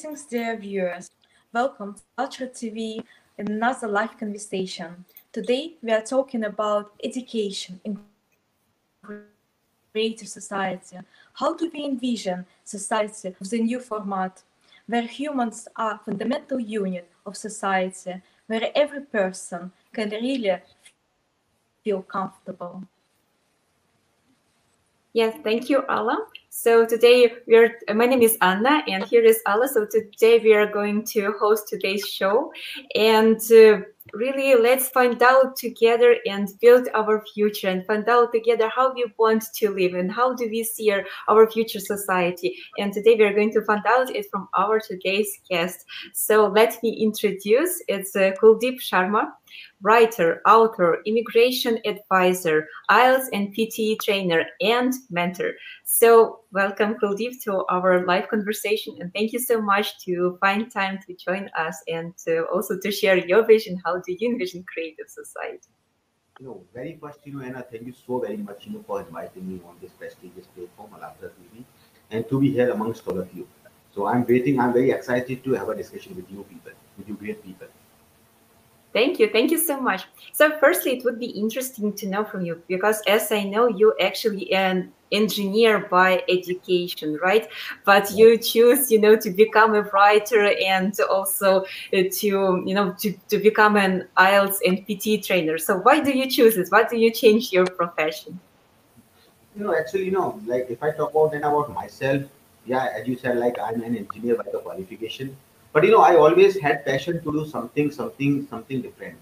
Greetings, dear viewers. Welcome to Culture TV in another live conversation. Today we are talking about education in creative society. How do we envision society with a new format where humans are fundamental unit of society, where every person can really feel comfortable? Yes, thank you, Alla. So today we are, my name is Anna and here is Alla. So today we are going to host today's show and uh, really let's find out together and build our future and find out together how we want to live and how do we see our, our future society. And today we are going to find out it from our today's guest. So let me introduce, it's uh, Kuldeep Sharma writer, author, immigration advisor, IELTS and PTE trainer, and mentor. So, welcome, Kuldeep, to our live conversation, and thank you so much to find time to join us and to also to share your vision. How do you envision creative society? You know, very first, you know, Anna, thank you so very much, you know, for inviting me on this prestigious platform, Allatra TV, and to be here amongst all of you. So I'm waiting. I'm very excited to have a discussion with you people, with you great people. Thank you. Thank you so much. So, firstly, it would be interesting to know from you because, as I know, you actually an engineer by education, right? But you choose, you know, to become a writer and also uh, to, you know, to, to become an IELTS and PT trainer. So, why do you choose this? Why do you change your profession? You know, actually, know, like if I talk about then about myself, yeah, as you said, like I'm an engineer by the qualification but you know, I always had passion to do something, something, something different,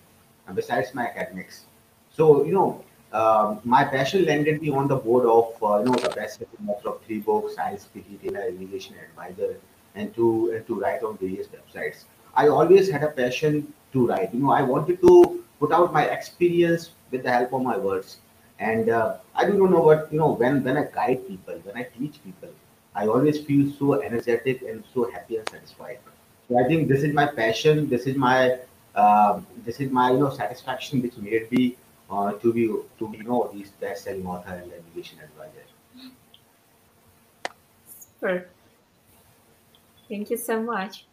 besides my academics. So you know, um, my passion landed me on the board of uh, you know the best author of three books, Science PT, Data Aggregation Advisor, and to and to write on various websites. I always had a passion to write. You know, I wanted to put out my experience with the help of my words. And uh, I don't know what you know when when I guide people, when I teach people, I always feel so energetic and so happy and satisfied. So I think this is my passion. This is my uh, this is my you know satisfaction which made me uh, to be to be you know these best-selling author and education advisor. Super. Thank you so much.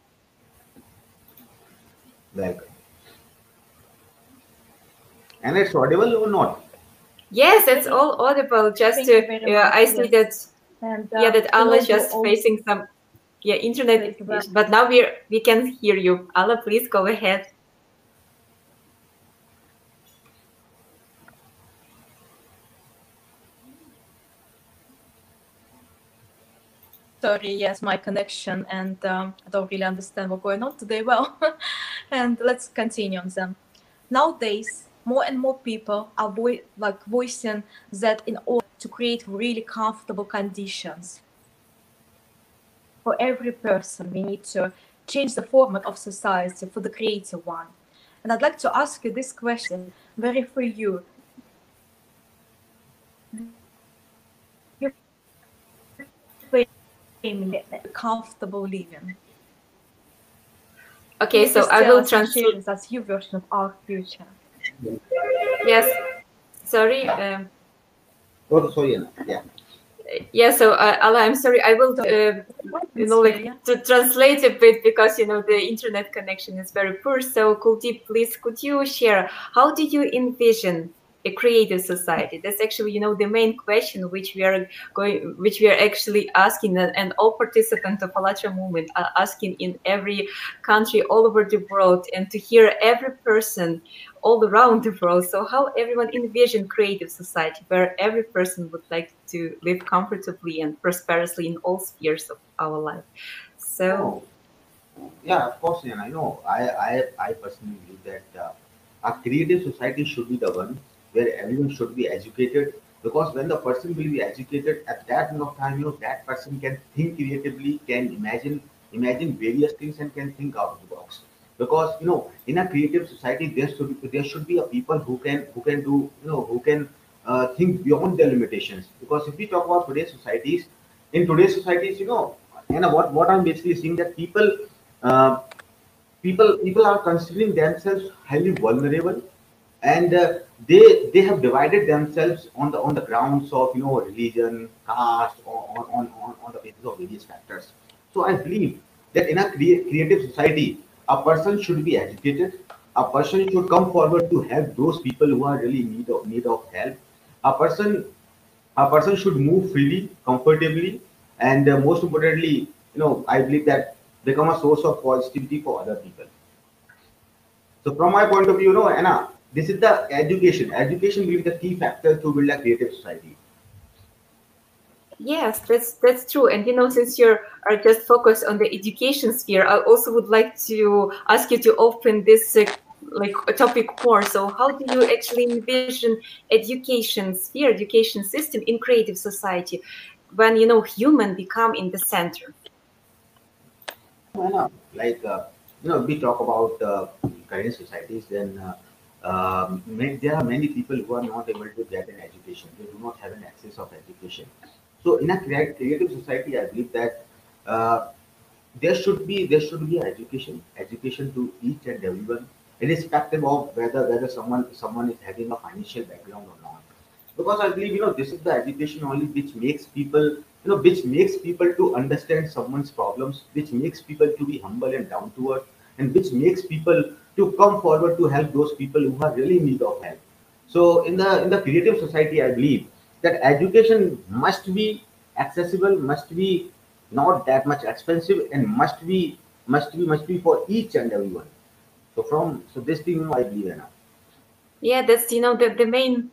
Welcome. And it's audible or not? Yes, it's all audible. Just to, uh, I see that. And, uh, yeah, that Alla is just facing some yeah internet but now we we can hear you. Alla please go ahead. Sorry yes my connection and um, i don't really understand what's going on today well and let's continue on them nowadays more and more people are vo- like voicing that in order to create really comfortable conditions for every person. We need to change the format of society for the creative one. And I'd like to ask you this question, very for you. comfortable living. Okay, so I will translate as your version of our future. Yes. Sorry. Um, oh, sorry. Yeah yeah so uh, Alla, i'm sorry i will uh, you know like to translate a bit because you know the internet connection is very poor. So kuldeep please could you share how do you envision a creative society that's actually you know the main question which we are going which we are actually asking and all participants of Allatra movement are asking in every country all over the world and to hear every person all around the world. So how everyone envision creative society where every person would like to live comfortably and prosperously in all spheres of our life. So oh, yeah, of course, and I know I I, I personally believe that uh, a creative society should be the one where everyone should be educated because when the person will be educated at that point of time, you know that person can think creatively, can imagine imagine various things and can think out of the box. Because you know in a creative society there should be, there should be a people who can who can do you know who can uh, think beyond their limitations. Because if we talk about today's societies in today's societies you know and what what i'm basically seeing that people uh, people people are considering themselves highly vulnerable and uh, they they have divided themselves on the on the grounds of you know religion caste or on on, on, on the basis of various factors so i believe that in a crea- creative society, a person should be educated. A person should come forward to help those people who are really need of need of help. A person, a person should move freely, comfortably, and uh, most importantly, you know, I believe that become a source of positivity for other people. So from my point of view, you know, Anna, this is the education. Education will be the key factor to build a creative society. Yes, that's that's true. And you know, since you are just focused on the education sphere, I also would like to ask you to open this uh, like a topic more. So, how do you actually envision education sphere, education system in creative society, when you know human become in the center? Anna, like uh, you know, we talk about uh, current societies, then uh, um, there are many people who are not able to get an education. They do not have an access of education. So in a crea- creative society, I believe that uh, there should be there should be education, education to each and everyone, irrespective of whether whether someone someone is having a financial background or not. Because I believe you know this is the education only which makes people you know which makes people to understand someone's problems, which makes people to be humble and down to earth, and which makes people to come forward to help those people who are really in need of help. So in the in the creative society, I believe that education must be accessible, must be not that much expensive, and must be must be must be for each and everyone. So from so this thing I believe in. Yeah, that's you know the, the main.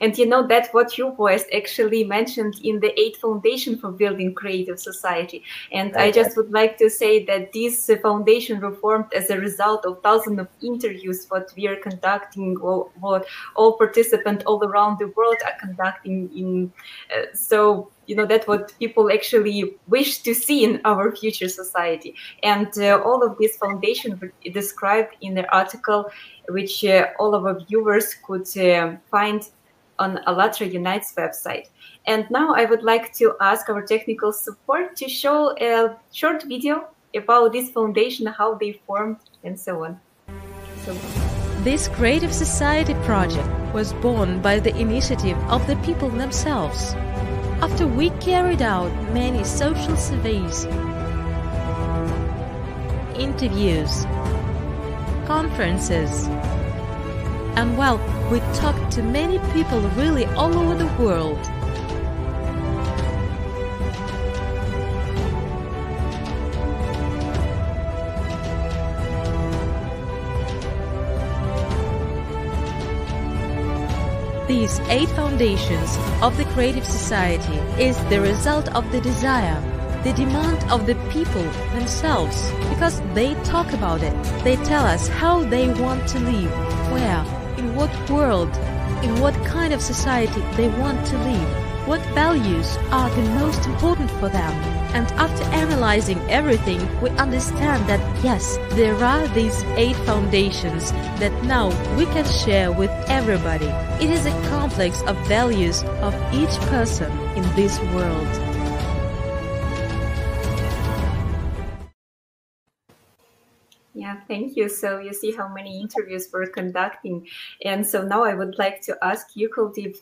And you know that's what you voiced actually mentioned in the eight foundation for building creative society. And I just would like to say that this foundation were formed as a result of thousands of interviews what we are conducting, or what all participants all around the world are conducting in uh, so you know that's what people actually wish to see in our future society and uh, all of this foundation described in the article which uh, all of our viewers could uh, find on Allatra Unites website. And now I would like to ask our technical support to show a short video about this foundation, how they formed, and so on. So, This Creative Society project was born by the initiative of the people themselves. After we carried out many social surveys, interviews, conferences, and well, we talked to many people really all over the world. These eight foundations of the Creative Society is the result of the desire, the demand of the people themselves because they talk about it. They tell us how they want to live, where, in what world, in what kind of society they want to live, what values are the most important for them. And after analyzing everything, we understand that yes, there are these eight foundations that now we can share with everybody. It is a complex of values of each person in this world. Yeah, thank you. So you see how many interviews we're conducting. And so now I would like to ask you, Kuldeep,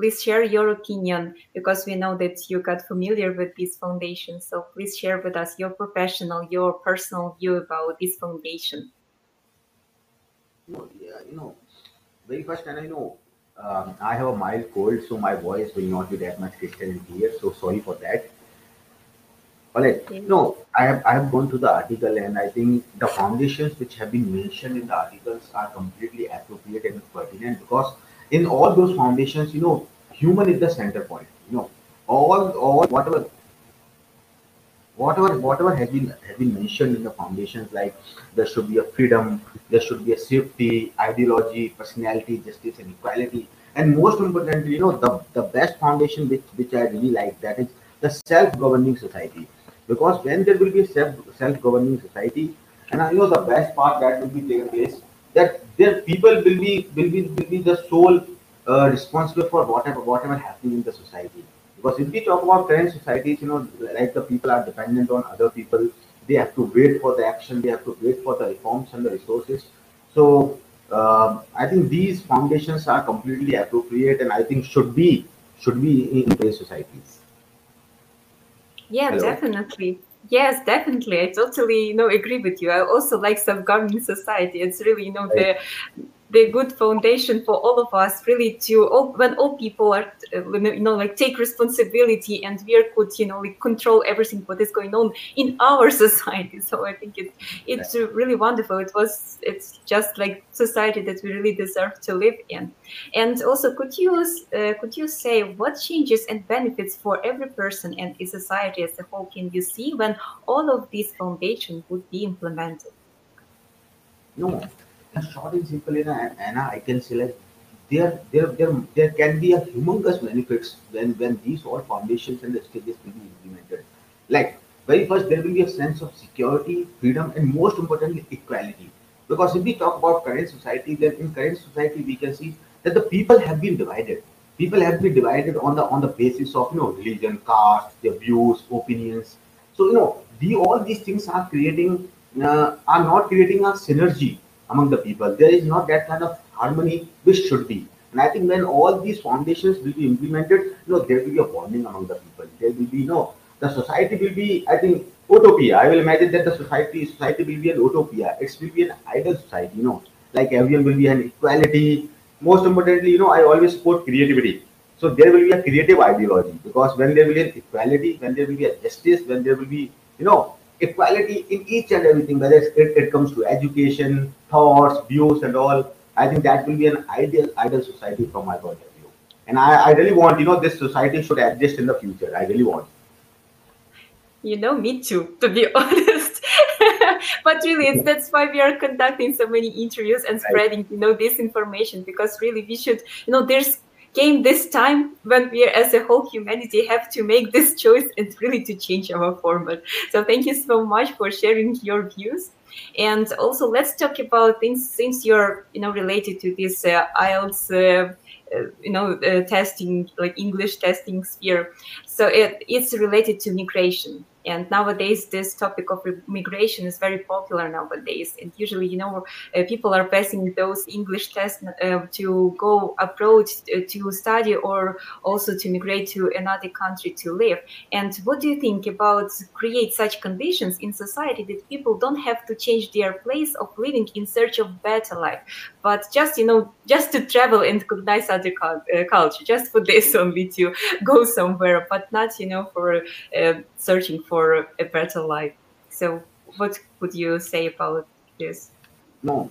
please share your opinion because we know that you got familiar with this foundation. So please share with us your professional, your personal view about this foundation. No, yeah, you know, very first, and I know um, I have a mild cold, so my voice will not be that much crystal clear. So sorry for that. All right. Okay. No, I have I have gone to the article, and I think the foundations which have been mentioned in the articles are completely appropriate and pertinent because in all those foundations, you know, human is the center point. You know, all all whatever whatever whatever has been has been mentioned in the foundations like there should be a freedom there should be a safety ideology personality justice and equality and most importantly you know the the best foundation which which i really like that is the self-governing society because when there will be a self self-governing society and i know the best part that will be taking place that their people will be will be will be the sole uh, responsible for whatever whatever happening in the society because if we talk about current societies, you know, like the people are dependent on other people, they have to wait for the action, they have to wait for the reforms and the resources. So um I think these foundations are completely appropriate, and I think should be should be in today's societies. Yeah, Hello. definitely. Yes, definitely. I totally, you know, agree with you. I also like self-governing society. It's really, you know, the the good foundation for all of us really to all, when all people are uh, you know like take responsibility and we could you know like control everything what is going on in our society. So i think it, it's really wonderful. It was it's just like society that we really deserve to live in. And also could you uh, could you say what changes and benefits for every person and in society as a whole can you see when all of these foundations would be implemented? No short and simple in Anna, I can say like there, there, there, there can be a humongous benefits when, when these all foundations and the stages will be implemented. Like very first, there will be a sense of security, freedom, and most importantly, equality. Because if we talk about current society, then in current society we can see that the people have been divided. People have been divided on the on the basis of you know religion, caste, their views, opinions. So you know, the all these things are creating uh, are not creating a synergy among the people. There is not that kind of harmony which should be. And I think when all these foundations will be implemented, you know, there will be a bonding among the people. There will be, you know, the society will be, I think, utopia. I will imagine that the society society will be an utopia. It will be an ideal society, you know, like everyone will be an equality. Most importantly, you know, I always support creativity. So there will be a creative ideology because when there will be an equality, when there will be a justice, when there will be, you know, equality in each and everything, whether it, it comes to education, thoughts, views, and all. I think that will be an ideal, ideal society from my point of view. And I, I really want, you know, this society should exist in the future. I really want. You know, me too, to be honest. but really, it's that's why we are conducting so many interviews and spreading, you know, this information because really we should, you know, there's came this time when we as a whole humanity have to make this choice and really to change our format. So thank you so much for sharing your views. And also let's talk about things since you're you know related to this uh, IELTS uh, uh, you know uh, testing like English testing sphere. So it, it's related to migration and nowadays this topic of migration is very popular nowadays. And usually you know uh, people are passing those english tests uh, to go abroad uh, to study or also to migrate to another country to live. And what do you think about create such conditions in society that people don't have to change their place of living in search of better life but just you know just to travel and recognize other uh, culture just for this only to go somewhere but not you know for uh, searching for a better life. So what would you say about this? No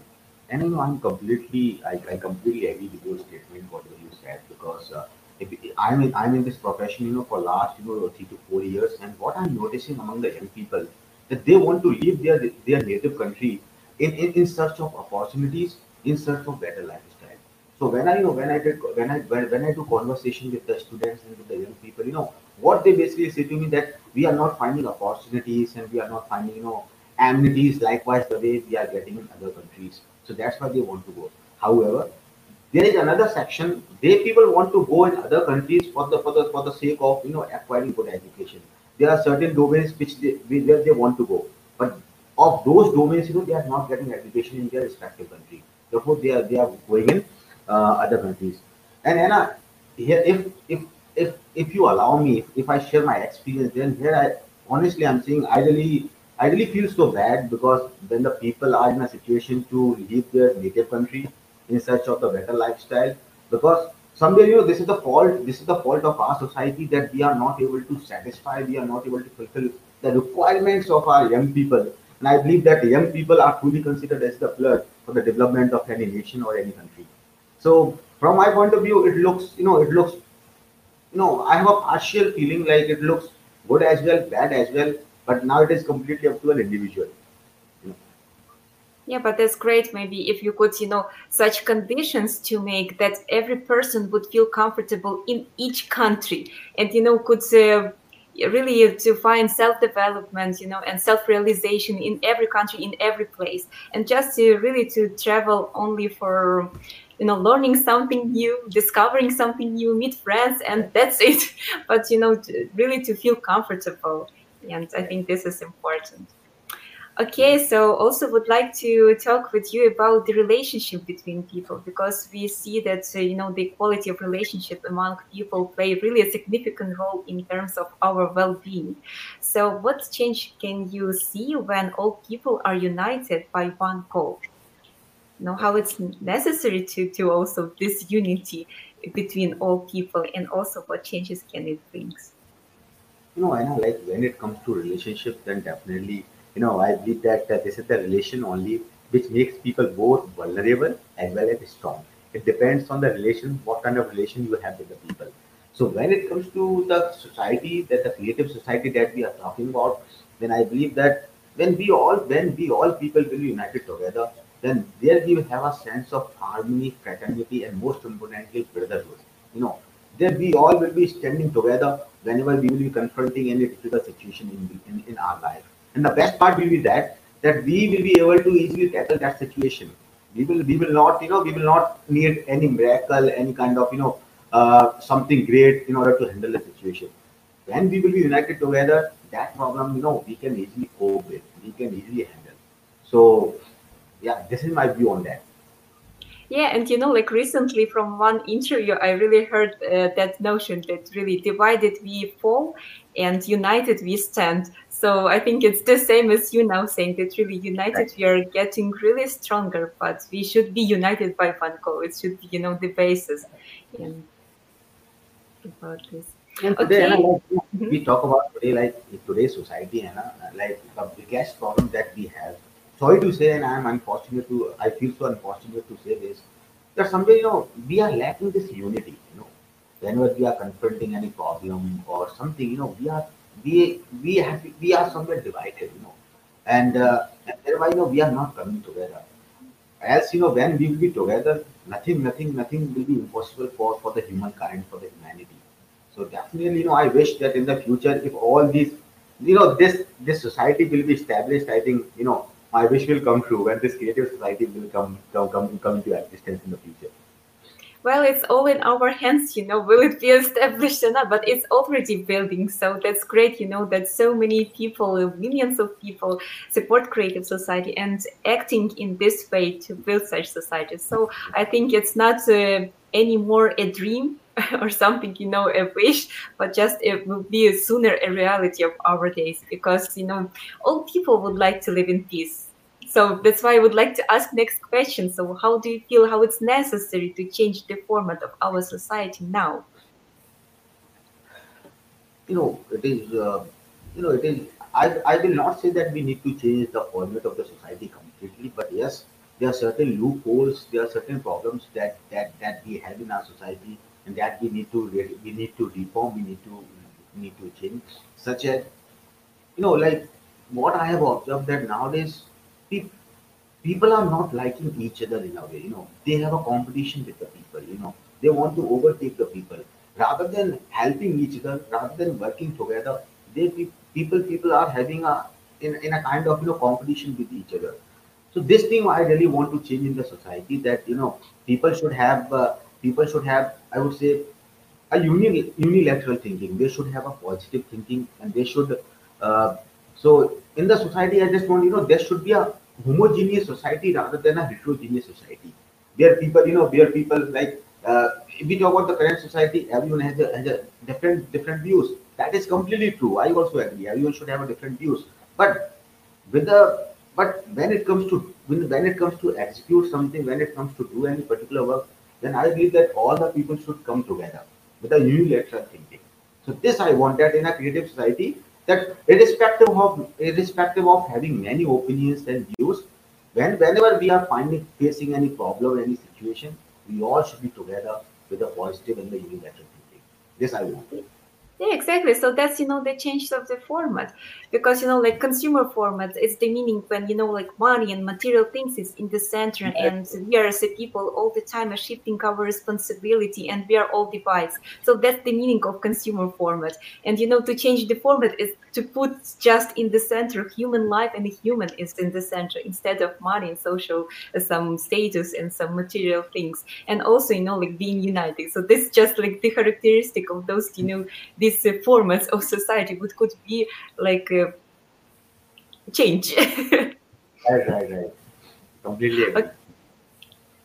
you know i'm completely i, I completely agree with your statement whatever you said because uh, if, I'm in, I'm in this profession, you know, for last, you know, three to four years, and what I'm noticing among the young people that they want to leave their their native country in, in, in search of opportunities in search of better lifestyle. So when I you know when I did when I when, when I do conversation with the students and with the young people, you know what they basically say to me that we are not finding opportunities and we are not finding you know amenities likewise the way we are getting in other countries. So that's why they want to go. However, there is another section. They people want to go in other countries for the for the for the sake of you know acquiring good education. There are certain domains which they where they want to go, but of those domains, you know, they are not getting education in their respective country. Therefore, they are they are going in uh, other countries. And Anna, here if if if if you allow me, if, if I share my experience, then here I honestly I'm saying I really I really feel so bad because when the people are in a situation to leave their native country in search of the better lifestyle, because somewhere you know this is the fault this is the fault of our society that we are not able to satisfy we are not able to fulfill the requirements of our young people and I believe that young people are truly considered as the blood for the development of any nation or any country. So from my point of view, it looks, you know, it looks, you know, I have a partial feeling like it looks good as well, bad as well, but now it is completely up to an individual. Yeah, but that's great. Maybe if you could, you know, such conditions to make that every person would feel comfortable in each country, and you know, could uh, really to find self-development you know and self-realization in every country in every place. And just to really to travel only for you know learning something new discovering something new meet friends and that's it. But you know to, really to feel comfortable. And i think this is important Okay, so also would like to talk with you about the relationship between people because we see that uh, you know the quality of relationship among people play really a significant role in terms of our well-being. So, what change can you see when all people are united by one goal? You know how it's necessary to to also this unity between all people, and also what changes can it bring? You know, I know like when it comes to relationships, then definitely you know, I believe that uh, this is the relation only which makes people both vulnerable as well as strong. It depends on the relation, what kind of relation you have with the people. So when it comes to the society, that the creative society that we are talking about, then I believe that when we all, when we all people will be united together, then there we will have a sense of harmony, fraternity, and most importantly, brotherhood. You know, then we all will be standing together whenever we will be confronting any difficult situation in, in, in our life. And the best part will be that that we will be able to easily tackle that situation. We will we will not you know we will not need any miracle, any kind of you know uh, something great in order to handle the situation. When we will be united together, that problem you know we can easily cope with, we can easily handle. So yeah, this is my view on that. Yeah, and you know, like recently from one interview, I really heard uh, that notion that really divided we fall and united we stand. So I think it's the same as you now saying that really united we are getting really stronger, but we should be united by one goal. It should be, you know, the basis. And about this. And today, okay. like, mm-hmm. we talk about today, like today's society, and like the biggest problem that we have sorry to say, and I'm unfortunate to, I feel so unfortunate to say this, that somewhere, you know, we are lacking this unity, whenever we are confronting any problem or something, you know, we are, we, we have, we are somewhere divided, you know, and, uh, and thereby, you know, we are not coming together. As, you know, when we will be together, nothing, nothing, nothing will be impossible for, for the humankind, for the humanity. So definitely, you know, I wish that in the future, if all these, you know, this, this society will be established, I think, you know, my wish will come true when this creative society will come come come, come into existence in the future well it's all in our hands you know will it be established or not but it's already building so that's great you know that so many people millions of people support creative society and acting in this way to build such society so i think it's not uh, anymore a dream or something, you know, a wish, but just it will be sooner a reality of our days because, you know, all people would like to live in peace. So that's why I would like to ask next question. So how do you feel how it's necessary to change the format of our society now? You know, it is, uh, you know, it is, I, I will not say that we need to change the format of the society completely, but yes, there are certain loopholes, there are certain problems that, that, that we have in our society and that we need to we need to reform, we need to need to change. Such as you know, like what I have observed that nowadays pe- people are not liking each other in a way. You know, they have a competition with the people. You know, they want to overtake the people rather than helping each other, rather than working together. They people people are having a in, in a kind of you know competition with each other. So this thing I really want to change in the society that you know people should have uh, people should have, I would say, a uni- unilateral thinking. They should have a positive thinking, and they should. Uh, so in the society, I just want you know there should be a homogeneous society rather than a heterogeneous society. Where people, you know, where people like uh, if we talk about the current society, everyone has a, has a different different views. That is completely true. I also agree. Everyone should have a different views. But with the but when it comes to when, when it comes to execute something, when it comes to do any particular work, then I believe that all the people should come together with a unilateral thinking. So this I want that in a creative society that irrespective of irrespective of having many opinions and views, when whenever we are finding facing any problem, any situation, we all should be together with a positive and the unilateral thinking. This I want. Yeah, exactly. So that's you know the change of the format because you know like consumer format is the meaning when you know like money and material things is in the center and we are as a people all the time are shifting our responsibility and we are all divides. So that's the meaning of consumer format. And you know to change the format is to put just in the center human life and the human is in the center instead of money and social uh, some status and some material things and also you know like being united. So this just like the characteristic of those you know these uh, formats of society which could be like uh, change Right, right, right. Completely. Okay.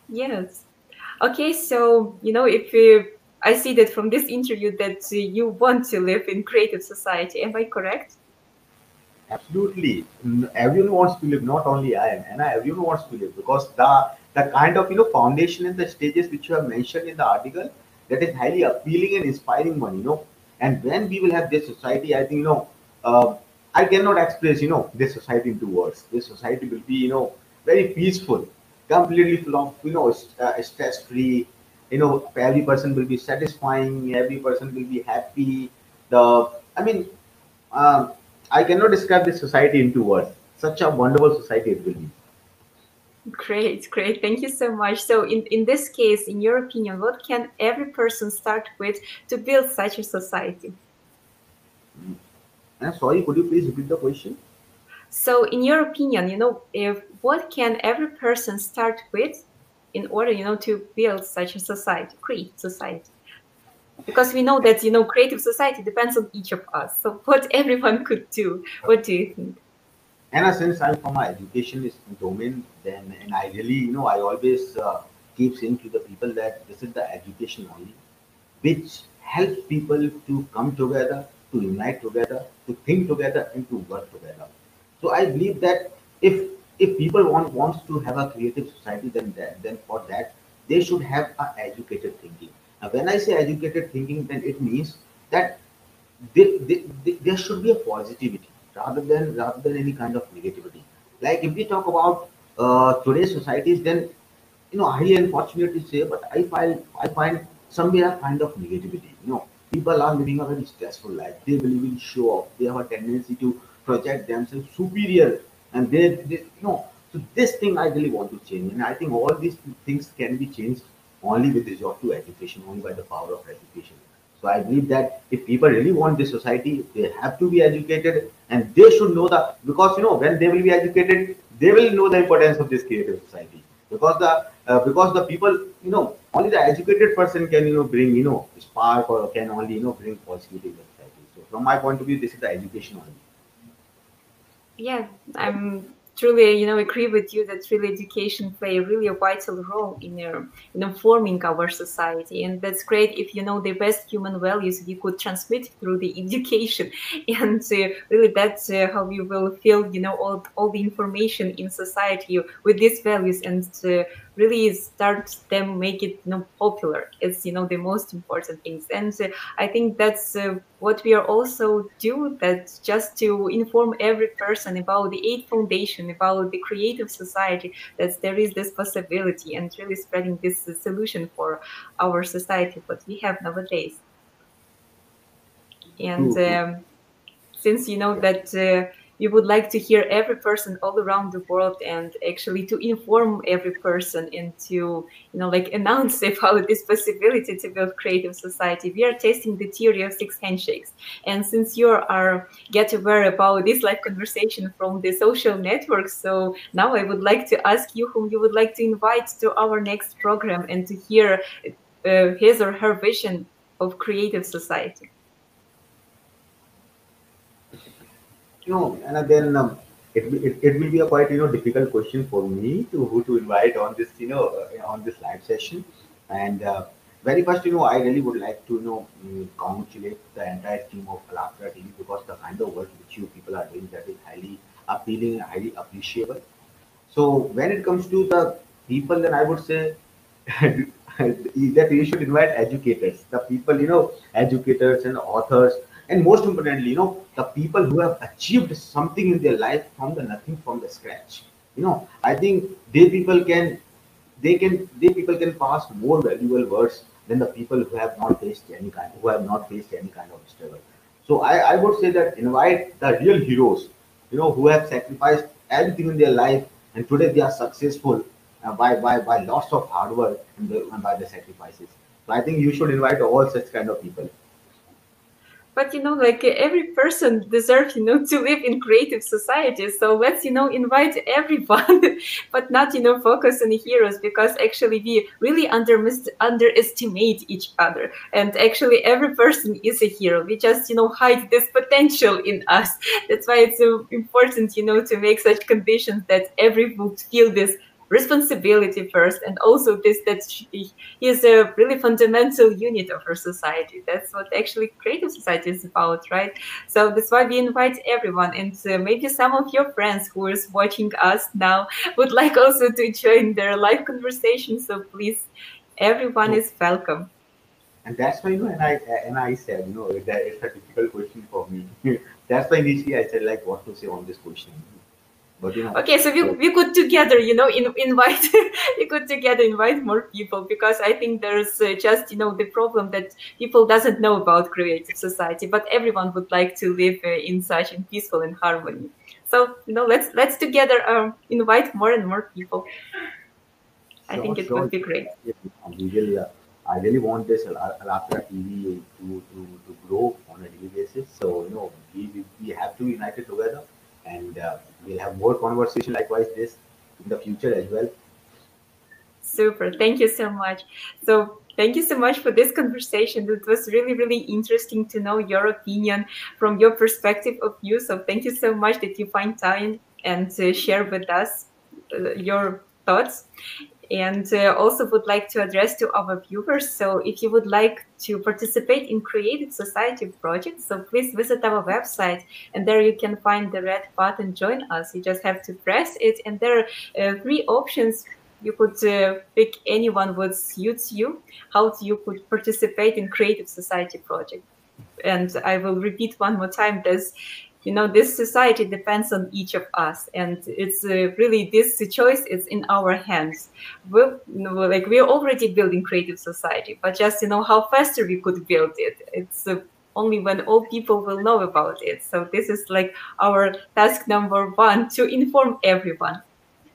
Yes. Okay, so you know, if you, I see that from this interview that uh, you want to live in creative society. Am I correct? Absolutely. Everyone wants to live, not only I am, and everyone wants to live because the the kind of you know foundation and the stages which you have mentioned in the article that is highly appealing and inspiring one, you know. And when we will have this society, I think you know, uh, I cannot express you know this society into words. This society will be you know very peaceful, completely full of you know st- uh, stress free. You know, every person will be satisfying. Every person will be happy. The I mean, um, I cannot describe this society into words. Such a wonderful society it will be. Great, great. Thank you so much. So, in, in this case, in your opinion, what can every person start with to build such a society? Uh, sorry, could you please repeat the question? So, in your opinion, you know, if what can every person start with in order, you know, to build such a society, create society? Because we know that you know, creative society depends on each of us. So, what everyone could do? What do you think? And since I'm from my education is domain, then and I really, you know, I always uh, keep saying to the people that this is the education only, which helps people to come together, to unite together, to think together, and to work together. So I believe that if if people want wants to have a creative society, then that, then for that they should have a educated thinking. Now, when I say educated thinking, then it means that they, they, they, there should be a positivity rather than rather than any kind of negativity. Like if we talk about uh, today's societies, then you know, unfortunate to say, but I find I find somewhere a kind of negativity. You know, people are living a very stressful life. They believe in show off. They have a tendency to project themselves superior, and they, they you know. So this thing I really want to change, and I think all these things can be changed only with resort to education, only by the power of education. So I believe that if people really want this society, they have to be educated, and they should know that because you know when they will be educated, they will know the importance of this creative society because the uh, because the people you know only the educated person can you know bring you know spark or can only you know bring positivity society. So from my point of view, this is the education only. Yeah, I'm truly, you know, agree with you that really education play really a vital role in uh, you know forming our society, and that's great. If you know the best human values, you could transmit through the education, and uh, really that's uh, how you will feel, you know, all all the information in society with these values, and uh, really start them make it you know popular. It's you know the most important things, and uh, I think that's uh, what we are also do that just to inform every person about the eight foundation about the creative society that there is this possibility and really spreading this uh, solution for our society what we have nowadays. And um, since you know that uh, you would like to hear every person all around the world and actually to inform every person and to you know like announce about this possibility to build creative society. We are testing the theory of six handshakes. And since you are get aware about this live conversation from the social network so now i would like to ask you whom you would like to invite to our next program and to hear uh, his or her vision of creative society you know, and then um, it, it, it will be a quite you know difficult question for me to who to invite on this you know uh, on this live session. And uh, very first, you know, I really would like to you know mm, congratulate the entire team of Allatra TV because the kind of work which you people are doing that is highly appealing and highly appreciable. So when it comes to the people, then I would say that you should invite educators, the people, you know, educators and authors and most importantly you know the people who have achieved something in their life from the nothing from the scratch. You know i think they people can they can they people can pass more valuable words than the people who have not faced any kind who have not faced any kind of struggle. So i i would say that invite the real heroes you know who have sacrificed everything in their life and today they are successful uh, by by by lots of hard work and, the, and by the sacrifices. So i think you should invite all such kind of people but you know like every person deserves you know to live in creative society. So let's you know invite everyone but not you know focus on the heroes because actually we really under underestimate each other. And actually every person is a hero. We just you know hide this potential in us. That's why it's so important you know to make such conditions that every would feel this responsibility first and also this that he is a really fundamental unit of our society. That's what actually creative society is about right? So that's why we invite everyone and uh, maybe some of your friends who is watching us now would like also to join their live conversation. So please everyone is welcome. And that's why you know and i and i said you know that it's a difficult question for me. That's why initially i said like what to say on this question but you know, okay, so we, we could together, you know, in, invite we could together invite more people because I think there's uh, just you know the problem that people doesn't know about creative society, but everyone would like to live uh, in such in peaceful and harmony. So you know, let's let's together um, invite more and more people. I think it sure. would be great. We really, uh, I really want this Allatra TV to, to, to grow on a daily basis. So you know, we, we have to unite it together and uh, we'll have more conversation likewise this in the future as well. Super. Thank you so much. So thank you so much for this conversation. It was really really interesting to know your opinion from your perspective of view so thank you so much that you find time and share with us uh, your thoughts and uh, also would like to address to our viewers so if you would like to participate in creative society projects so please visit our website and there you can find the red button join us. You just have to press it and there are uh, three options. You could uh, pick anyone what suits you how you could participate in creative society project. And i will repeat one more time there's you know this society depends on each of us and it's uh, really this choice is in our hands. We're you know, like we're already building creative society but just you know how faster we could build it. It's uh, only when all people will know about it. So this is like our task number one to inform everyone.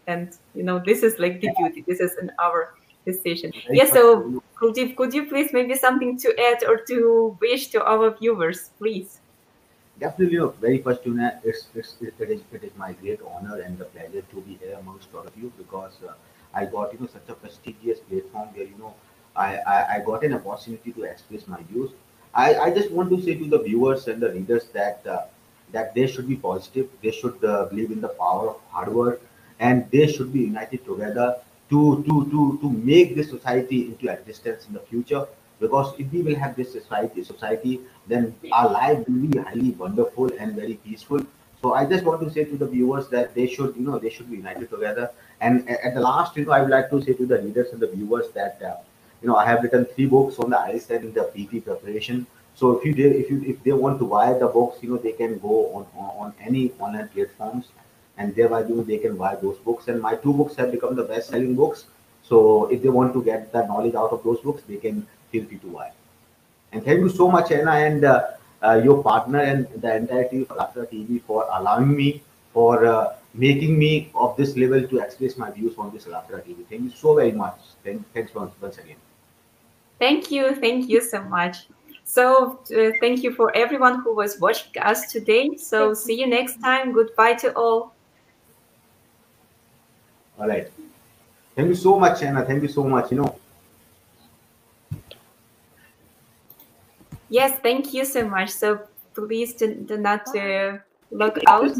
And you know this is like the beauty. This is in our decision. Yes so could you could you please maybe something to add or to wish to our viewers please definitely, know, very first, you know, it's, it's, it, is, it is my great honor and the pleasure to be here amongst all of you because uh, I got, you know, such a prestigious platform where, you know, I, I, I got an opportunity to express my views. I, I just want to say to the viewers and the readers that uh, that they should be positive, they should uh, believe in the power of hard work, and they should be united together to to to to make this society into existence in the future because if we will have this society society then our life will be highly wonderful and very peaceful. So i just want to say to the viewers that they should you know they should be united together. And at the last you know i would like to say to the readers and the viewers that uh, you know i have written three books on the IELTS and the pt preparation. So if you if you if they want to buy the books you know they can go on on, on any online platforms. And thereby you know, they can buy those books. And my two books have become the best selling books. So if they want to get the knowledge out of those books they can feel free to buy. And thank you so much, Anna, and uh, uh, your partner and the entire team of Allatra TV for allowing me, for uh, making me of this level to express my views on this Allatra TV. Thank you so very much. Thank, thanks once, once again. Thank you. Thank you so much. So uh, thank you for everyone who was watching us today. So see you next time. Goodbye to all. All right. Thank you so much, Anna. Thank you so much. You know, Yes, thank you so much. So please do, do not uh, log out.